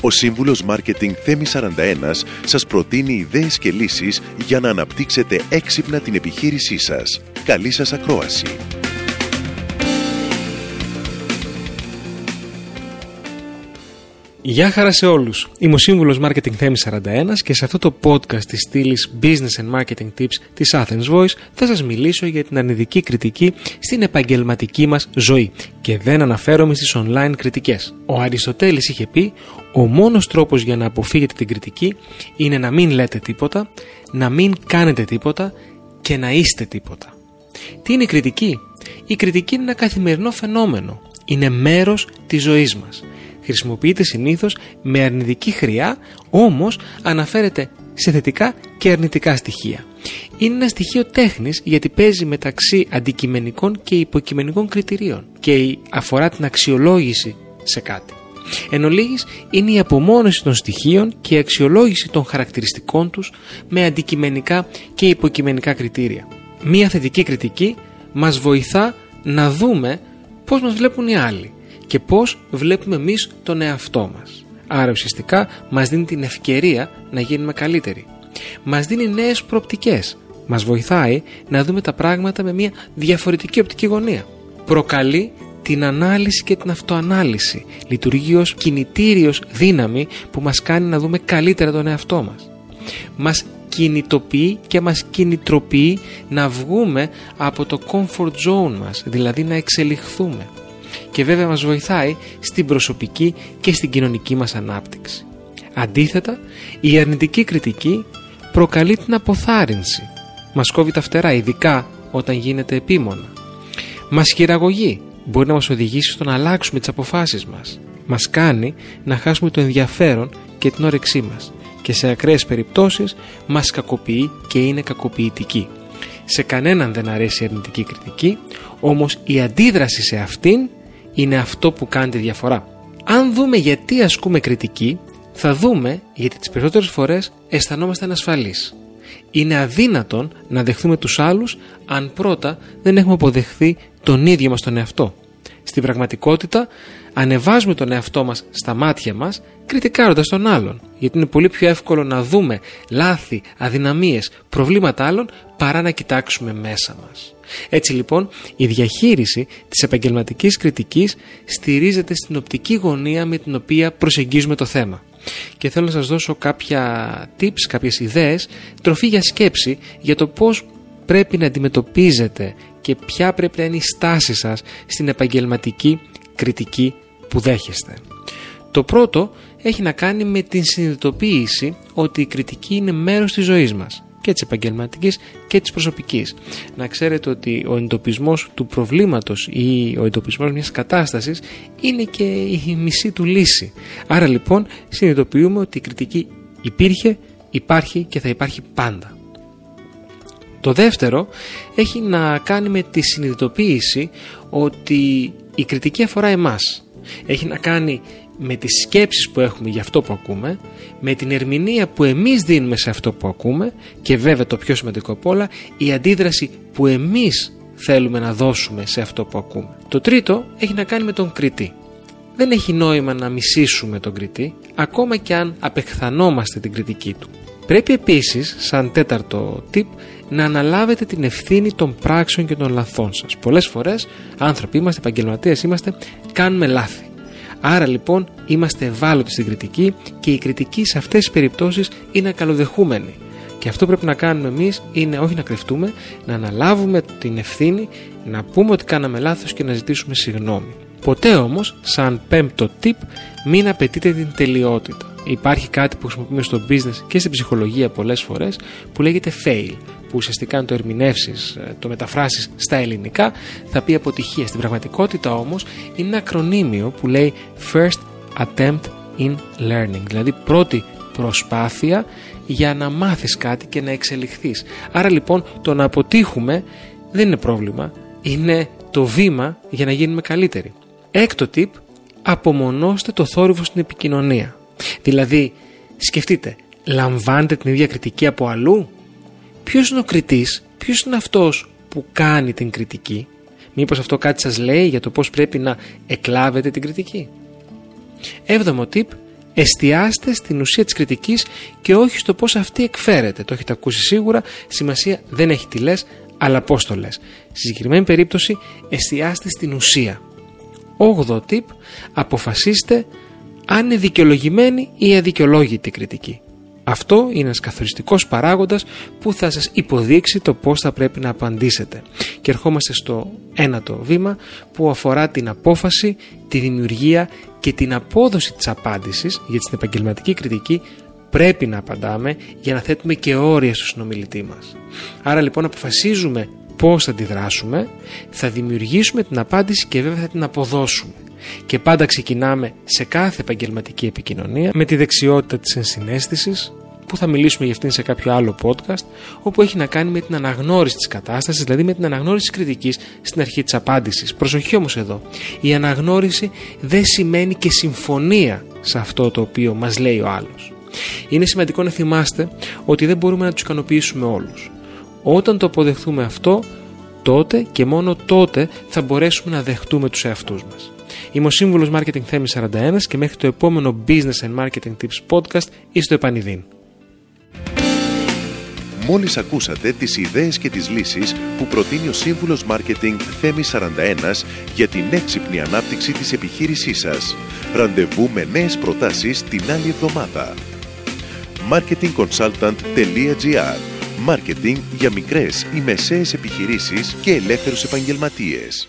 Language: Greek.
Ο σύμβουλος Μάρκετινγκ Θέμη 41 σας προτείνει ιδέες και λύσεις για να αναπτύξετε έξυπνα την επιχείρησή σας. Καλή σας ακρόαση! Γεια χαρά σε όλους. Είμαι ο σύμβουλος Marketing Θέμη 41 και σε αυτό το podcast της στήλης Business and Marketing Tips της Athens Voice θα σας μιλήσω για την αρνητική κριτική στην επαγγελματική μας ζωή. Και δεν αναφέρομαι στις online κριτικές. Ο Αριστοτέλης είχε πει: Ο μόνος τρόπος για να αποφύγετε την κριτική είναι να μην λέτε τίποτα, να μην κάνετε τίποτα και να είστε τίποτα. Τι είναι η κριτική; Η κριτική είναι ένα καθημερινό φαινόμενο. Είναι μέρος της ζωής μας χρησιμοποιείται συνήθως με αρνητική χρειά, όμως αναφέρεται σε θετικά και αρνητικά στοιχεία. Είναι ένα στοιχείο τέχνης γιατί παίζει μεταξύ αντικειμενικών και υποκειμενικών κριτηρίων και αφορά την αξιολόγηση σε κάτι. Εν ολίγης, είναι η απομόνωση των στοιχείων και η αξιολόγηση των χαρακτηριστικών τους με αντικειμενικά και υποκειμενικά κριτήρια. Μία θετική κριτική μας βοηθά να δούμε πώς μας βλέπουν οι άλλοι και πώς βλέπουμε εμείς τον εαυτό μας. Άρα ουσιαστικά μας δίνει την ευκαιρία να γίνουμε καλύτεροι. Μας δίνει νέες προοπτικές. Μας βοηθάει να δούμε τα πράγματα με μια διαφορετική οπτική γωνία. Προκαλεί την ανάλυση και την αυτοανάλυση. Λειτουργεί ως κινητήριος δύναμη που μας κάνει να δούμε καλύτερα τον εαυτό μας. Μας κινητοποιεί και μας κινητροποιεί να βγούμε από το comfort zone μας, δηλαδή να εξελιχθούμε και βέβαια μας βοηθάει στην προσωπική και στην κοινωνική μας ανάπτυξη. Αντίθετα, η αρνητική κριτική προκαλεί την αποθάρρυνση. Μας κόβει τα φτερά, ειδικά όταν γίνεται επίμονα. Μας χειραγωγεί, μπορεί να μας οδηγήσει στο να αλλάξουμε τις αποφάσεις μας. Μας κάνει να χάσουμε το ενδιαφέρον και την όρεξή μας και σε ακραίες περιπτώσεις μας κακοποιεί και είναι κακοποιητική. Σε κανέναν δεν αρέσει η αρνητική κριτική, όμως η αντίδραση σε αυτήν είναι αυτό που κάνει τη διαφορά. Αν δούμε γιατί ασκούμε κριτική, θα δούμε γιατί τις περισσότερες φορές αισθανόμαστε ανασφαλείς. Είναι αδύνατον να δεχθούμε τους άλλους αν πρώτα δεν έχουμε αποδεχθεί τον ίδιο μας τον εαυτό. Στην πραγματικότητα ανεβάζουμε τον εαυτό μας στα μάτια μας κριτικάροντας τον άλλον γιατί είναι πολύ πιο εύκολο να δούμε λάθη, αδυναμίες, προβλήματα άλλων παρά να κοιτάξουμε μέσα μας. Έτσι λοιπόν η διαχείριση της επαγγελματικής κριτικής στηρίζεται στην οπτική γωνία με την οποία προσεγγίζουμε το θέμα. Και θέλω να σας δώσω κάποια tips, κάποιες ιδέες, τροφή για σκέψη για το πώς πρέπει να αντιμετωπίζετε και ποια πρέπει να είναι η στάση σας στην επαγγελματική κριτική που δέχεστε. Το πρώτο έχει να κάνει με την συνειδητοποίηση ότι η κριτική είναι μέρος της ζωής μας και της επαγγελματικής και της προσωπικής. Να ξέρετε ότι ο εντοπισμός του προβλήματος ή ο εντοπισμός μιας κατάστασης είναι και η μισή του λύση. Άρα λοιπόν συνειδητοποιούμε ότι η κριτική υπήρχε, υπάρχει και θα υπάρχει πάντα. Το δεύτερο έχει να κάνει με τη συνειδητοποίηση ότι η κριτική αφορά εμάς. Έχει να κάνει με τις σκέψεις που έχουμε για αυτό που ακούμε, με την ερμηνεία που εμείς δίνουμε σε αυτό που ακούμε και βέβαια το πιο σημαντικό από όλα, η αντίδραση που εμείς θέλουμε να δώσουμε σε αυτό που ακούμε. Το τρίτο έχει να κάνει με τον κριτή. Δεν έχει νόημα να μισήσουμε τον κριτή, ακόμα και αν απεχθανόμαστε την κριτική του. Πρέπει επίσης, σαν τέταρτο tip, να αναλάβετε την ευθύνη των πράξεων και των λαθών σας. Πολλές φορές άνθρωποι είμαστε, επαγγελματίες είμαστε, κάνουμε λάθη. Άρα λοιπόν είμαστε ευάλωτοι στην κριτική και η κριτική σε αυτές τις περιπτώσεις είναι καλοδεχούμενη. Και αυτό πρέπει να κάνουμε εμείς είναι όχι να κρυφτούμε, να αναλάβουμε την ευθύνη, να πούμε ότι κάναμε λάθος και να ζητήσουμε συγγνώμη. Ποτέ όμως, σαν πέμπτο tip, μην απαιτείτε την τελειότητα. Υπάρχει κάτι που χρησιμοποιούμε στο business και στην ψυχολογία πολλές φορές που λέγεται fail που ουσιαστικά αν το ερμηνεύσεις, ε, το μεταφράσεις στα ελληνικά, θα πει αποτυχία. Στην πραγματικότητα όμως είναι ένα ακρονίμιο που λέει First Attempt in Learning, δηλαδή πρώτη προσπάθεια για να μάθεις κάτι και να εξελιχθείς. Άρα λοιπόν το να αποτύχουμε δεν είναι πρόβλημα, είναι το βήμα για να γίνουμε καλύτεροι. Έκτο tip, απομονώστε το θόρυβο στην επικοινωνία. Δηλαδή, σκεφτείτε, λαμβάνετε την ίδια κριτική από αλλού; Ποιος είναι ο κριτής, ποιος είναι αυτός που κάνει την κριτική; Μήπως αυτό κάτι σας λέει για το πώς πρέπει να εκλάβετε την κριτική; Έβδομο tip, εστιάστε στην ουσία της κριτικής και όχι στο πώς αυτή εκφέρεται. Το έχετε ακούσει σίγουρα, σημασία δεν έχει τι λες, αλλά πώς το λες. Στη συγκεκριμένη περίπτωση εστιάστε στην ουσία. 8ο tip, αποφασίστε αν είναι δικαιολογημένη ή αδικαιολόγητη κριτική. Αυτό είναι ένας καθοριστικός παράγοντας που θα σας υποδείξει το πώς θα πρέπει να απαντήσετε. Και ερχόμαστε στο ένατο βήμα που αφορά την απόφαση, τη δημιουργία και την απόδοση της απάντησης για την επαγγελματική κριτική πρέπει να απαντάμε για να θέτουμε και όρια στο συνομιλητή μας. Άρα λοιπόν αποφασίζουμε πώς θα αντιδράσουμε, θα δημιουργήσουμε την απάντηση και βέβαια θα την αποδώσουμε. Και πάντα ξεκινάμε σε κάθε επαγγελματική επικοινωνία με τη δεξιότητα της ενσυναίσθησης, που θα μιλήσουμε για αυτήν σε κάποιο άλλο podcast, όπου έχει να κάνει με την αναγνώριση της κατάστασης, δηλαδή με την αναγνώριση της κριτικής στην αρχή της απάντησης. Προσοχή όμως εδώ, η αναγνώριση δεν σημαίνει και συμφωνία σε αυτό το οποίο μας λέει ο άλλος. Είναι σημαντικό να θυμάστε ότι δεν μπορούμε να τους ικανοποιήσουμε όλους. Όταν το αποδεχθούμε αυτό, τότε και μόνο τότε θα μπορέσουμε να δεχτούμε τους εαυτούς μας. Είμαι ο σύμβουλος Marketing Θέμη 41 και μέχρι το επόμενο Business and Marketing Tips podcast είστε επανειδήν. Μόλις ακούσατε τις ιδέες και τις λύσεις που προτείνει ο σύμβουλος Marketing Θέμη 41 για την έξυπνη ανάπτυξη της επιχείρησής σας. Ραντεβού με νέες προτάσεις την άλλη εβδομάδα. marketingconsultant.gr Μάρκετινγκ για μικρές ή μεσαίες επιχειρήσεις και ελεύθερους επαγγελματίες.